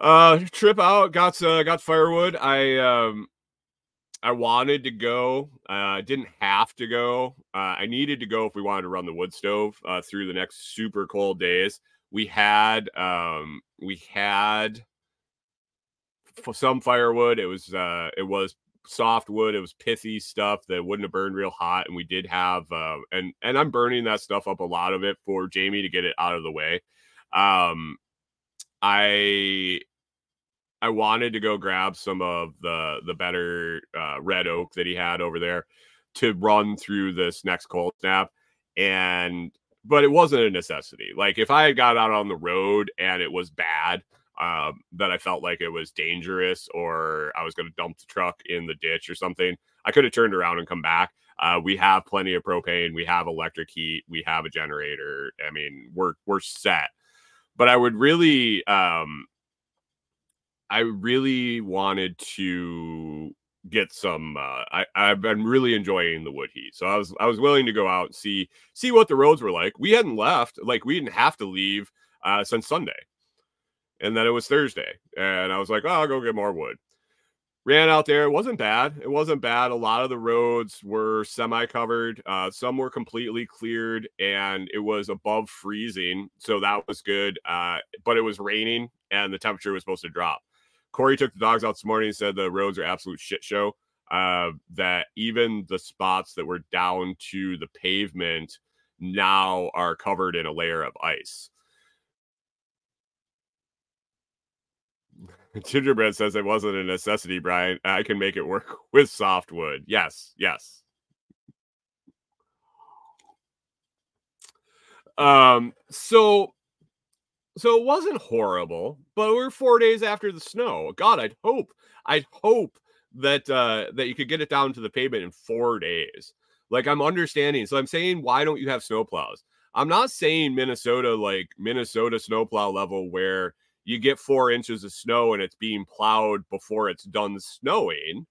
Uh, trip out, got uh, got firewood. I um, I wanted to go. I uh, didn't have to go. Uh, I needed to go if we wanted to run the wood stove uh, through the next super cold days. We had um, we had some firewood. It was uh, it was soft wood. It was pithy stuff that wouldn't have burned real hot. And we did have uh, and and I'm burning that stuff up a lot of it for Jamie to get it out of the way. Um, I I wanted to go grab some of the the better uh, red oak that he had over there to run through this next cold snap, and but it wasn't a necessity. Like if I had got out on the road and it was bad, um, that I felt like it was dangerous or I was going to dump the truck in the ditch or something, I could have turned around and come back. Uh, we have plenty of propane, we have electric heat, we have a generator. I mean, we're we're set. But I would really um, I really wanted to get some uh, I, I've been really enjoying the wood heat. So I was I was willing to go out and see see what the roads were like. We hadn't left, like we didn't have to leave uh, since Sunday. And then it was Thursday. And I was like, oh, I'll go get more wood. Ran out there. It wasn't bad. It wasn't bad. A lot of the roads were semi covered. Uh, some were completely cleared and it was above freezing. So that was good. Uh, but it was raining and the temperature was supposed to drop. Corey took the dogs out this morning and said the roads are absolute shit show. Uh, that even the spots that were down to the pavement now are covered in a layer of ice. Gingerbread says it wasn't a necessity, Brian. I can make it work with softwood. Yes, yes. Um, so so it wasn't horrible, but we're four days after the snow. God, I'd hope, I'd hope that uh that you could get it down to the pavement in four days. Like I'm understanding. So I'm saying, why don't you have snowplows? I'm not saying Minnesota like Minnesota snowplow level where you get four inches of snow and it's being plowed before it's done snowing.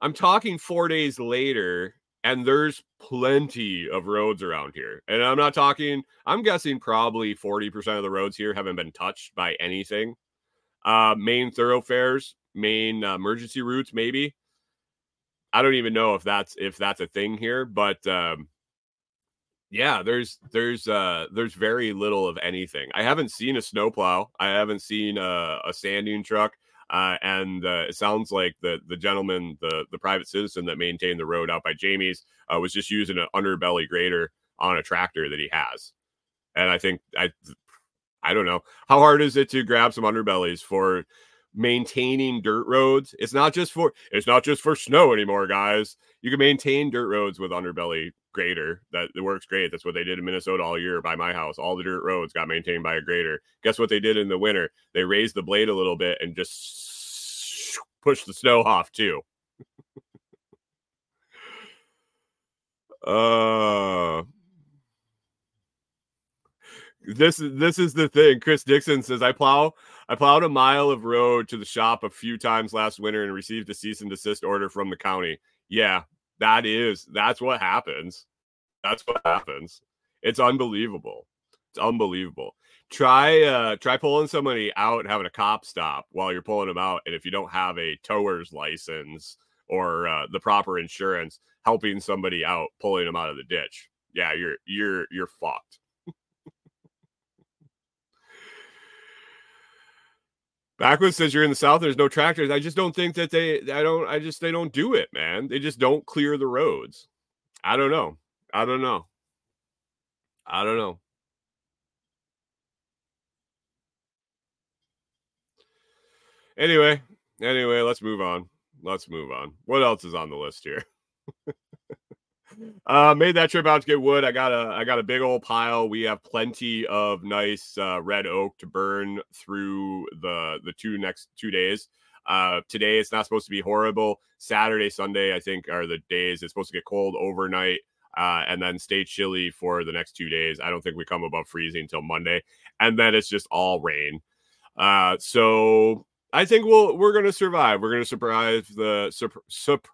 I'm talking four days later and there's plenty of roads around here. And I'm not talking, I'm guessing probably 40% of the roads here haven't been touched by anything. Uh, main thoroughfares, main uh, emergency routes, maybe. I don't even know if that's if that's a thing here, but um, yeah, there's there's uh there's very little of anything. I haven't seen a snowplow. I haven't seen a, a sanding truck. Uh, and uh, it sounds like the the gentleman, the the private citizen that maintained the road out by Jamie's, uh, was just using an underbelly grader on a tractor that he has. And I think I I don't know how hard is it to grab some underbellies for maintaining dirt roads. It's not just for it's not just for snow anymore, guys. You can maintain dirt roads with underbelly grader. That it works great. That's what they did in Minnesota all year by my house. All the dirt roads got maintained by a grader. Guess what they did in the winter? They raised the blade a little bit and just pushed the snow off too. uh this is this is the thing. Chris Dixon says I plow I plowed a mile of road to the shop a few times last winter and received a cease and desist order from the county. Yeah, that is that's what happens. That's what happens. It's unbelievable. It's unbelievable. Try uh try pulling somebody out and having a cop stop while you're pulling them out, and if you don't have a tower's license or uh, the proper insurance, helping somebody out, pulling them out of the ditch. Yeah, you're you're you're fucked. Backwoods says you're in the south. There's no tractors. I just don't think that they. I don't. I just they don't do it, man. They just don't clear the roads. I don't know. I don't know. I don't know. Anyway, anyway, let's move on. Let's move on. What else is on the list here? Uh, made that trip out to get wood. I got a I got a big old pile. We have plenty of nice uh, red oak to burn through the the two next two days. Uh, today it's not supposed to be horrible. Saturday, Sunday, I think are the days. It's supposed to get cold overnight. Uh, and then stay chilly for the next two days. I don't think we come above freezing until Monday, and then it's just all rain. Uh, so I think we'll we're gonna survive. We're gonna surprise the sup, sup,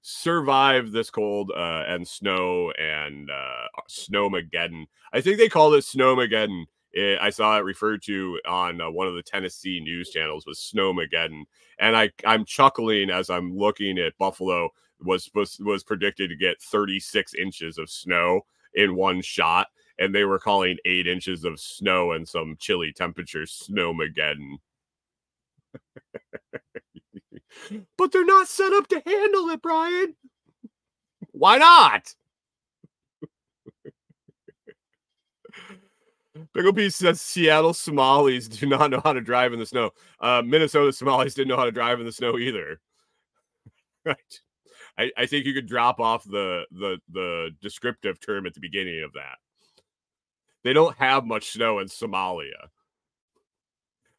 survive this cold uh, and snow and uh, snowmageddon. I think they called it snowmageddon. It, I saw it referred to on uh, one of the Tennessee news channels was snowmageddon, and I I'm chuckling as I'm looking at Buffalo was was, was predicted to get 36 inches of snow in one shot, and they were calling eight inches of snow and some chilly temperatures snowmageddon. But they're not set up to handle it, Brian. Why not? Pickle Piece says Seattle Somalis do not know how to drive in the snow. Uh, Minnesota Somalis didn't know how to drive in the snow either. right. I, I think you could drop off the the the descriptive term at the beginning of that. They don't have much snow in Somalia.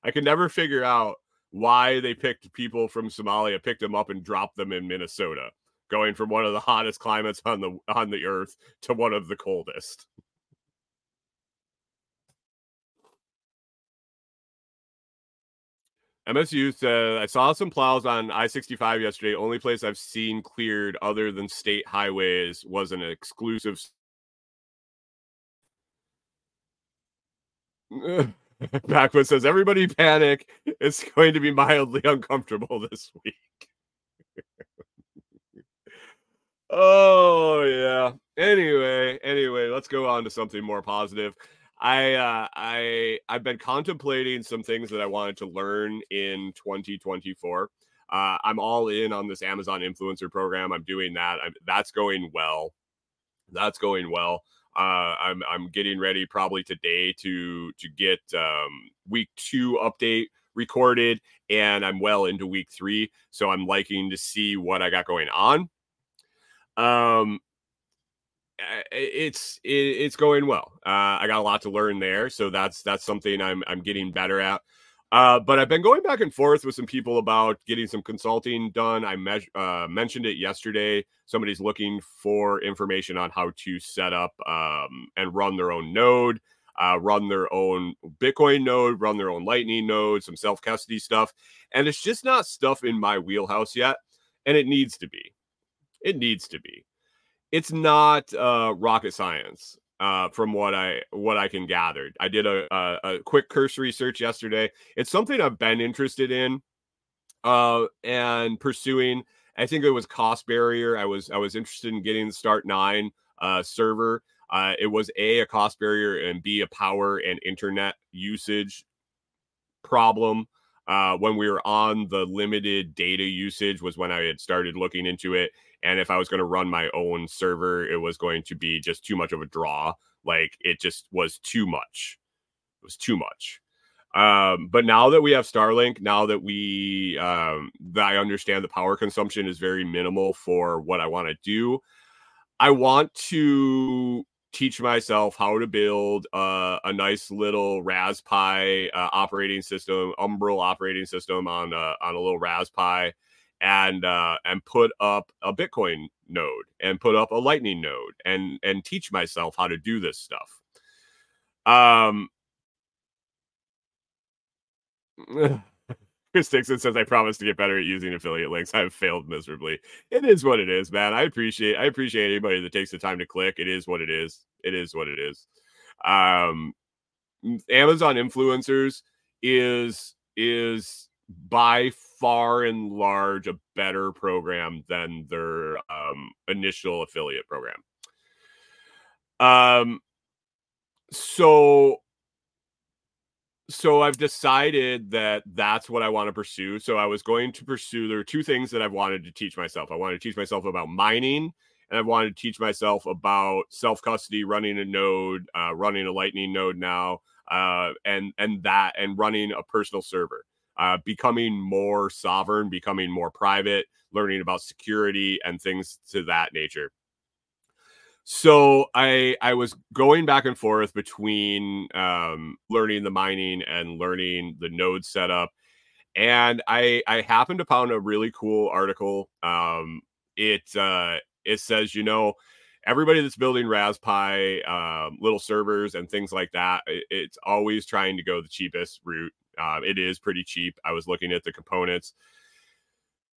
I can never figure out why they picked people from Somalia, picked them up and dropped them in Minnesota, going from one of the hottest climates on the on the earth to one of the coldest. MSU said, I saw some plows on I 65 yesterday. Only place I've seen cleared other than state highways was an exclusive. Backwood says, Everybody panic. It's going to be mildly uncomfortable this week. oh, yeah. Anyway, anyway, let's go on to something more positive. I uh, I I've been contemplating some things that I wanted to learn in 2024. Uh, I'm all in on this Amazon influencer program. I'm doing that. I'm, that's going well. That's going well. Uh, I'm I'm getting ready probably today to to get um, week two update recorded, and I'm well into week three, so I'm liking to see what I got going on. Um, it's it, it's going well. Uh, I got a lot to learn there, so that's that's something I'm I'm getting better at. Uh, but I've been going back and forth with some people about getting some consulting done. I me- uh, mentioned it yesterday. Somebody's looking for information on how to set up um, and run their own node, uh, run their own Bitcoin node, run their own Lightning node, some self custody stuff. And it's just not stuff in my wheelhouse yet. And it needs to be. It needs to be. It's not uh, rocket science uh, from what I what I can gather. I did a, a, a quick cursory search yesterday. It's something I've been interested in uh, and pursuing. I think it was cost barrier. I was I was interested in getting the Start9 uh, server. Uh, it was a a cost barrier and b a power and internet usage problem. Uh, when we were on the limited data usage was when I had started looking into it. And if I was going to run my own server, it was going to be just too much of a draw. Like it just was too much. It was too much. Um, but now that we have Starlink, now that we um, that I understand the power consumption is very minimal for what I want to do, I want to teach myself how to build uh, a nice little Raspberry uh, operating system, Umbrel operating system on a, on a little Raspberry, and uh, and put up a Bitcoin node and put up a Lightning node and and teach myself how to do this stuff. Um, Chris Dixon says, "I promise to get better at using affiliate links. I've failed miserably. It is what it is, man. I appreciate I appreciate anybody that takes the time to click. It is what it is. It is what it is. Um, Amazon influencers is is by far and large a better program than their um, initial affiliate program. Um, so so I've decided that that's what I want to pursue. So I was going to pursue there are two things that I've wanted to teach myself. I wanted to teach myself about mining and I wanted to teach myself about self custody, running a node, uh, running a lightning node now, uh, and and that and running a personal server, uh, becoming more sovereign, becoming more private, learning about security and things to that nature. So i i was going back and forth between um, learning the mining and learning the node setup and i i happened upon a really cool article um it uh it says you know everybody that's building raspberry um, little servers and things like that it, it's always trying to go the cheapest route uh, it is pretty cheap i was looking at the components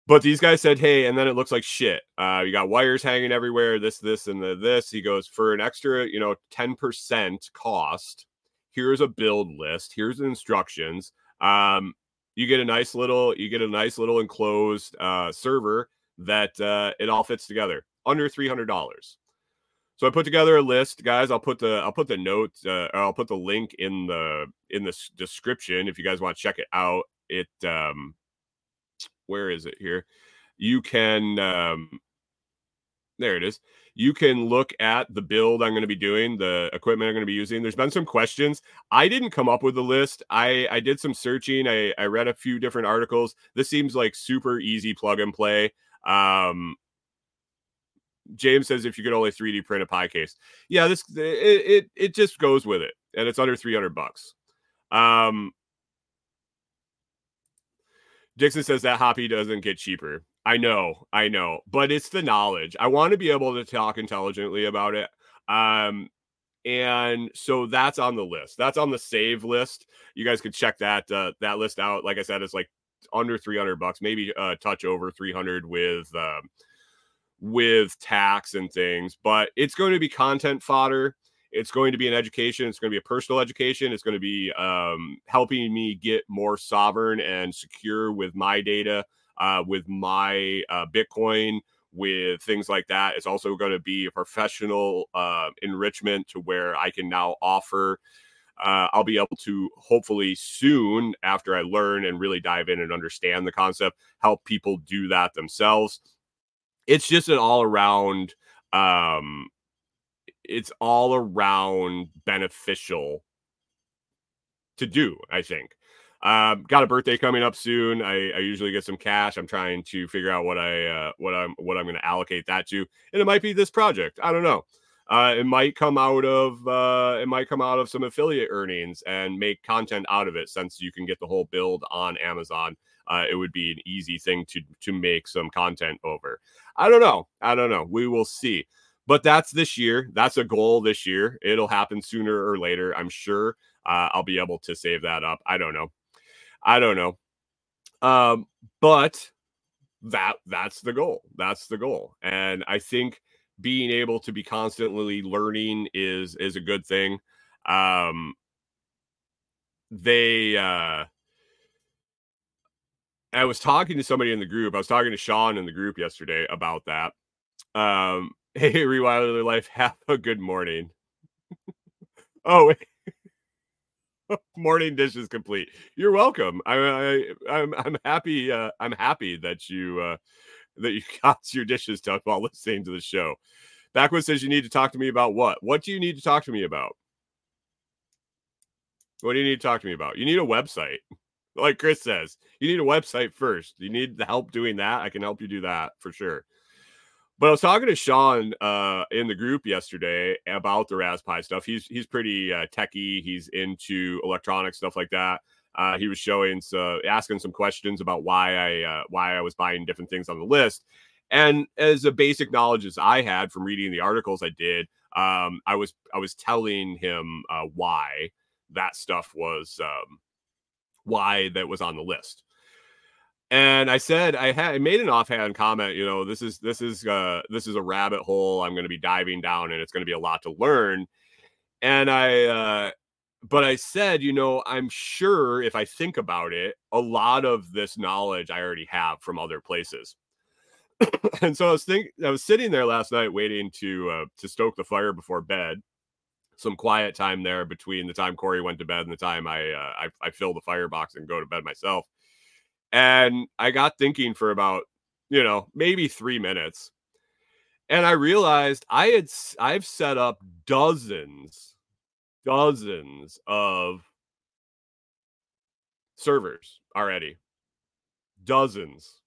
but these guys said, hey, and then it looks like shit. Uh, you got wires hanging everywhere, this, this, and the this. He goes, for an extra, you know, 10% cost, here's a build list, here's the instructions. Um, you get a nice little, you get a nice little enclosed uh, server that uh, it all fits together under $300. So I put together a list, guys. I'll put the I'll put the note uh, I'll put the link in the in the description if you guys want to check it out. It um where is it here? You can um there it is. You can look at the build I'm going to be doing, the equipment I'm going to be using. There's been some questions. I didn't come up with the list. I I did some searching. I I read a few different articles. This seems like super easy plug and play. Um James says if you could only 3D print a Pi case. Yeah, this it it, it just goes with it and it's under 300 bucks. Um Dixon says that hoppy doesn't get cheaper. I know, I know, but it's the knowledge. I want to be able to talk intelligently about it. Um, and so that's on the list. That's on the save list. You guys can check that uh, that list out. Like I said, it's like under 300 bucks, maybe a uh, touch over 300 with um, with tax and things. But it's going to be content fodder. It's going to be an education. It's going to be a personal education. It's going to be um, helping me get more sovereign and secure with my data, uh, with my uh, Bitcoin, with things like that. It's also going to be a professional uh, enrichment to where I can now offer. Uh, I'll be able to hopefully soon, after I learn and really dive in and understand the concept, help people do that themselves. It's just an all around um, it's all around beneficial to do, I think. Um, got a birthday coming up soon. I, I, usually get some cash. I'm trying to figure out what I uh, what I'm what I'm going to allocate that to, and it might be this project. I don't know. Uh, it might come out of uh, it might come out of some affiliate earnings and make content out of it. Since you can get the whole build on Amazon, uh, it would be an easy thing to to make some content over. I don't know. I don't know. We will see. But that's this year. That's a goal this year. It'll happen sooner or later, I'm sure. Uh, I'll be able to save that up. I don't know. I don't know. Um, but that that's the goal. That's the goal. And I think being able to be constantly learning is is a good thing. Um, they uh I was talking to somebody in the group. I was talking to Sean in the group yesterday about that. Um, Hey, Rewilder Life, have a good morning. oh, morning dishes complete. You're welcome. I, I I'm I'm happy. Uh, I'm happy that you uh, that you got your dishes done while listening to the show. Backwood says you need to talk to me about what? What do you need to talk to me about? What do you need to talk to me about? You need a website. Like Chris says, you need a website first. You need the help doing that. I can help you do that for sure. But I was talking to Sean uh, in the group yesterday about the Raspberry stuff. He's he's pretty uh, techy. He's into electronic stuff like that. Uh, he was showing, so asking some questions about why I uh, why I was buying different things on the list. And as a basic knowledge as I had from reading the articles I did, um, I was I was telling him uh, why that stuff was um, why that was on the list and I said I had I made an offhand comment. You know, this is this is uh, this is a rabbit hole. I'm going to be diving down, and it's going to be a lot to learn. And I, uh, but I said, you know, I'm sure if I think about it, a lot of this knowledge I already have from other places. and so I was think I was sitting there last night waiting to uh, to stoke the fire before bed. Some quiet time there between the time Corey went to bed and the time I uh, I, I fill the firebox and go to bed myself and I got thinking for about, you know, maybe three minutes. And I realized I had I've set up dozens, dozens of servers already. Dozens.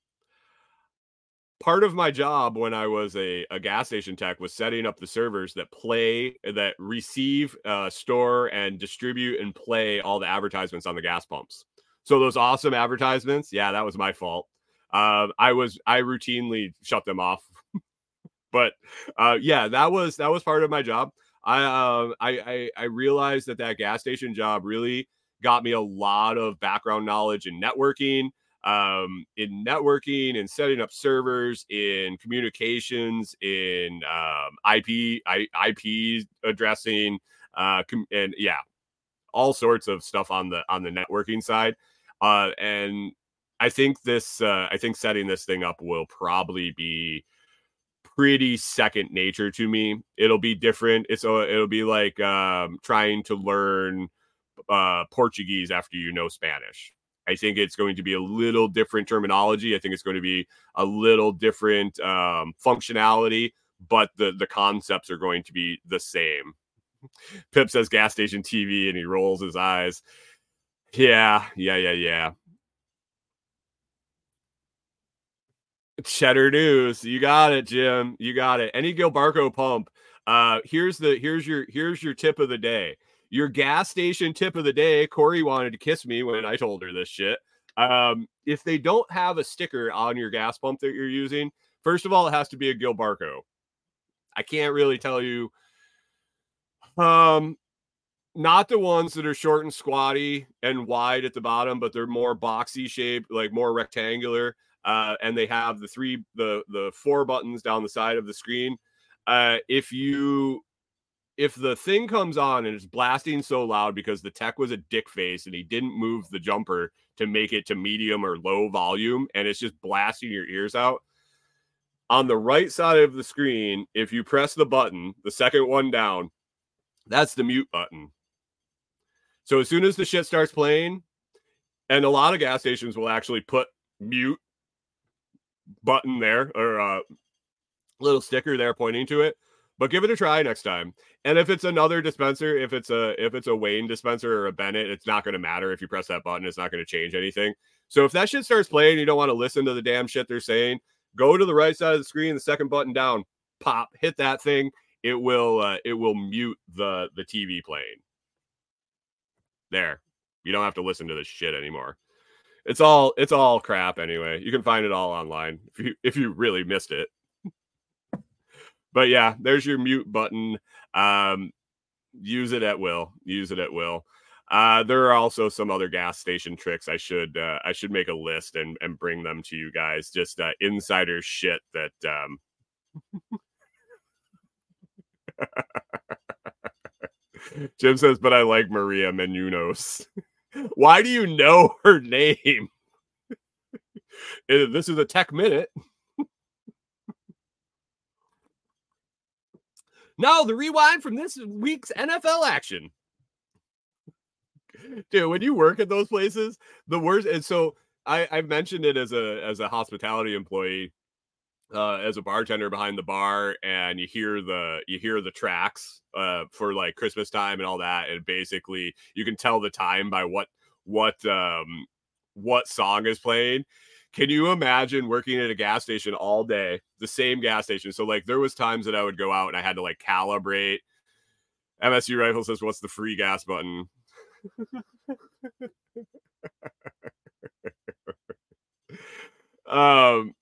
Part of my job when I was a, a gas station tech was setting up the servers that play, that receive, uh, store, and distribute and play all the advertisements on the gas pumps. So those awesome advertisements, yeah, that was my fault. Uh, I was I routinely shut them off, but uh, yeah, that was that was part of my job. I, uh, I I I realized that that gas station job really got me a lot of background knowledge in networking, um, in networking and setting up servers, in communications, in um, IP I, IP addressing, uh, com- and yeah, all sorts of stuff on the on the networking side. Uh, and I think this, uh, I think setting this thing up will probably be pretty second nature to me. It'll be different. It's uh, it'll be like um, trying to learn uh, Portuguese after you know Spanish. I think it's going to be a little different terminology. I think it's going to be a little different um, functionality, but the the concepts are going to be the same. Pip says gas station TV and he rolls his eyes. Yeah, yeah, yeah, yeah. Cheddar news. You got it, Jim. You got it. Any Gilbarco pump. Uh here's the here's your here's your tip of the day. Your gas station tip of the day. Corey wanted to kiss me when I told her this shit. Um, if they don't have a sticker on your gas pump that you're using, first of all, it has to be a Gilbarco. I can't really tell you. Um, not the ones that are short and squatty and wide at the bottom, but they're more boxy shaped, like more rectangular. Uh, and they have the three, the the four buttons down the side of the screen. Uh, if you if the thing comes on and it's blasting so loud because the tech was a dick face and he didn't move the jumper to make it to medium or low volume and it's just blasting your ears out on the right side of the screen if you press the button the second one down that's the mute button so as soon as the shit starts playing, and a lot of gas stations will actually put mute button there or a little sticker there pointing to it. But give it a try next time. And if it's another dispenser, if it's a if it's a Wayne dispenser or a Bennett, it's not going to matter if you press that button. It's not going to change anything. So if that shit starts playing, you don't want to listen to the damn shit they're saying. Go to the right side of the screen, the second button down, pop, hit that thing. It will uh, it will mute the the TV playing. There. You don't have to listen to this shit anymore. It's all it's all crap anyway. You can find it all online if you if you really missed it. But yeah, there's your mute button. Um use it at will. Use it at will. Uh, there are also some other gas station tricks. I should uh, I should make a list and and bring them to you guys. Just uh, insider shit that um, Jim says, but I like Maria Menounos. Why do you know her name? this is a tech minute. Now the rewind from this week's NFL action. Dude, when you work at those places, the worst and so I, I've mentioned it as a as a hospitality employee, uh, as a bartender behind the bar, and you hear the you hear the tracks uh, for like Christmas time and all that, and basically you can tell the time by what what um what song is playing. Can you imagine working at a gas station all day, the same gas station? So like there was times that I would go out and I had to like calibrate. MSU Rifle says, "What's the free gas button?" um,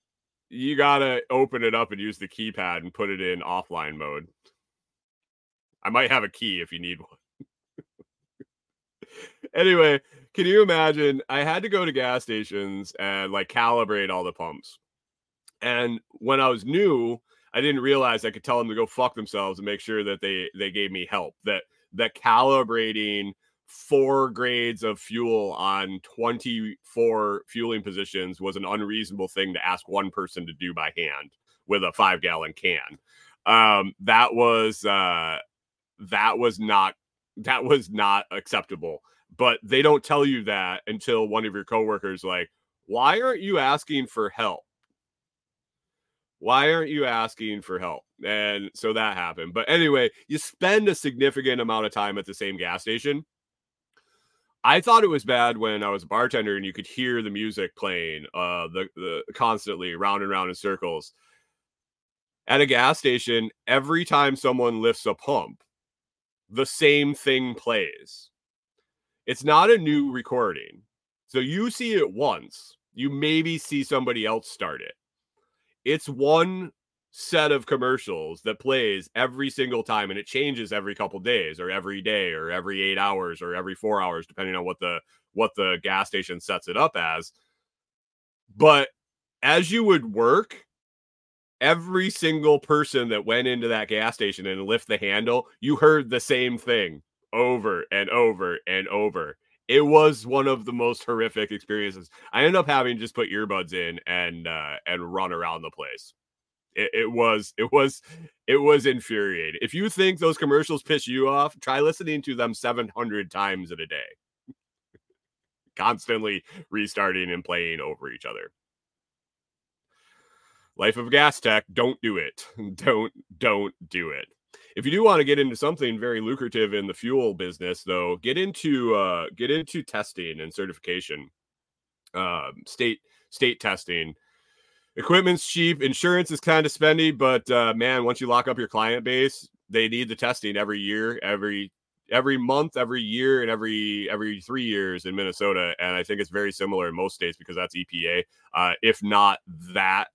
you gotta open it up and use the keypad and put it in offline mode. I might have a key if you need one. Anyway, can you imagine? I had to go to gas stations and like calibrate all the pumps. And when I was new, I didn't realize I could tell them to go fuck themselves and make sure that they they gave me help. That that calibrating four grades of fuel on 24 fueling positions was an unreasonable thing to ask one person to do by hand with a five gallon can. Um, that was uh, that was not that was not acceptable. But they don't tell you that until one of your coworkers like, why aren't you asking for help? Why aren't you asking for help? And so that happened. But anyway, you spend a significant amount of time at the same gas station I thought it was bad when I was a bartender and you could hear the music playing uh the, the constantly round and round in circles. At a gas station, every time someone lifts a pump, the same thing plays. It's not a new recording. So you see it once, you maybe see somebody else start it. It's one set of commercials that plays every single time and it changes every couple days or every day or every 8 hours or every 4 hours depending on what the what the gas station sets it up as but as you would work every single person that went into that gas station and lift the handle you heard the same thing over and over and over it was one of the most horrific experiences i ended up having to just put earbuds in and uh and run around the place it, it, was it was it was infuriating. If you think those commercials piss you off, try listening to them 700 times in a day. Constantly restarting and playing over each other. Life of gas tech, don't do it. Don't don't do it. If you do want to get into something very lucrative in the fuel business, though, get into uh, get into testing and certification, uh, state state testing equipment's cheap, insurance is kind of spendy, but uh, man, once you lock up your client base, they need the testing every year, every every month, every year, and every every three years in Minnesota. And I think it's very similar in most states because that's EPA, uh, if not that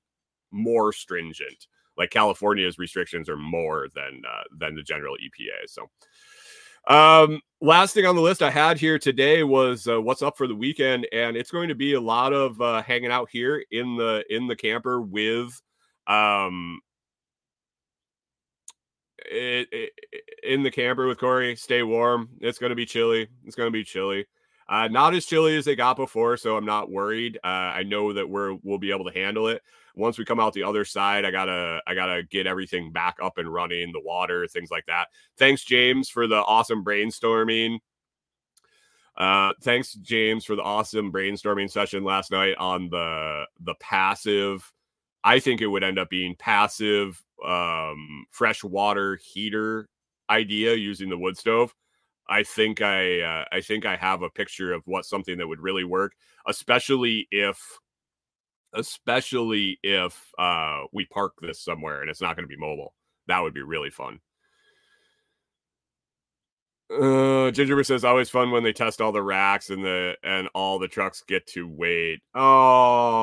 more stringent. Like California's restrictions are more than uh, than the general EPA. So um, last thing on the list I had here today was uh, what's up for the weekend, and it's going to be a lot of uh, hanging out here in the in the camper with um it, it, in the camper with Corey. Stay warm. It's going to be chilly. It's going to be chilly. Uh, not as chilly as they got before, so I'm not worried. Uh, I know that we're we'll be able to handle it. Once we come out the other side, I gotta I gotta get everything back up and running, the water, things like that. Thanks, James, for the awesome brainstorming. Uh, thanks, James, for the awesome brainstorming session last night on the the passive. I think it would end up being passive um, fresh water heater idea using the wood stove. I think I uh, I think I have a picture of what something that would really work, especially if especially if uh, we park this somewhere and it's not going to be mobile. That would be really fun. Uh, Gingerbread says always fun when they test all the racks and the and all the trucks get to wait. Oh,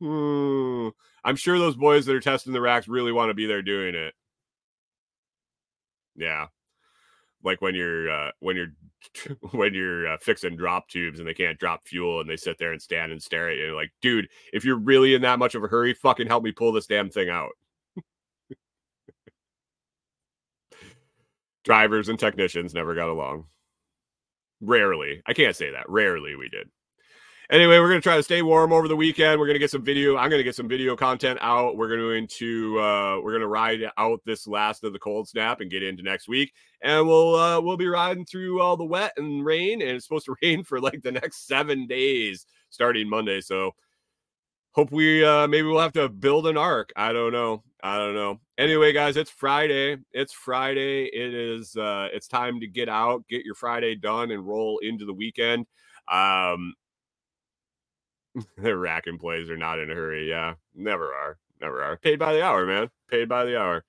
hmm. I'm sure those boys that are testing the racks really want to be there doing it. Yeah, like when you're uh, when you're when you're uh, fixing drop tubes and they can't drop fuel and they sit there and stand and stare at you like dude if you're really in that much of a hurry fucking help me pull this damn thing out. Drivers and technicians never got along. Rarely. I can't say that. Rarely we did anyway, we're gonna try to stay warm over the weekend. We're gonna get some video. I'm gonna get some video content out. We're going to uh, we're gonna ride out this last of the cold snap and get into next week, and we'll uh, we'll be riding through all the wet and rain, and it's supposed to rain for like the next seven days starting Monday. So hope we uh maybe we'll have to build an ark. I don't know. I don't know. Anyway, guys, it's Friday. It's Friday. It is uh it's time to get out, get your Friday done and roll into the weekend. Um the rack plays are not in a hurry. Yeah, never are. Never are. Paid by the hour, man. Paid by the hour.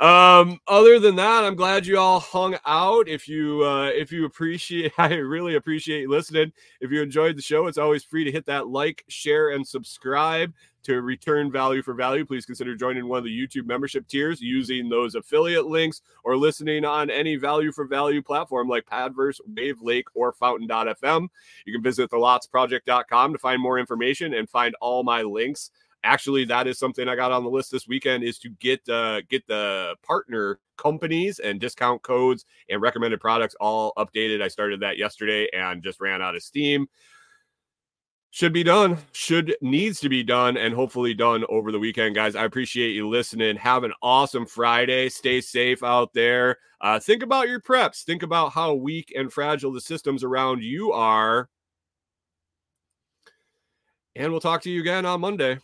Um, other than that, I'm glad you all hung out. If you uh if you appreciate I really appreciate you listening. If you enjoyed the show, it's always free to hit that like, share, and subscribe to return value for value. Please consider joining one of the YouTube membership tiers using those affiliate links or listening on any value for value platform like Podverse, Wave Lake, or Fountain.fm. You can visit thelotsproject.com to find more information and find all my links actually that is something i got on the list this weekend is to get uh get the partner companies and discount codes and recommended products all updated i started that yesterday and just ran out of steam should be done should needs to be done and hopefully done over the weekend guys. I appreciate you listening. Have an awesome friday. Stay safe out there. Uh, think about your preps. Think about how weak and fragile the systems around you are. And we'll talk to you again on monday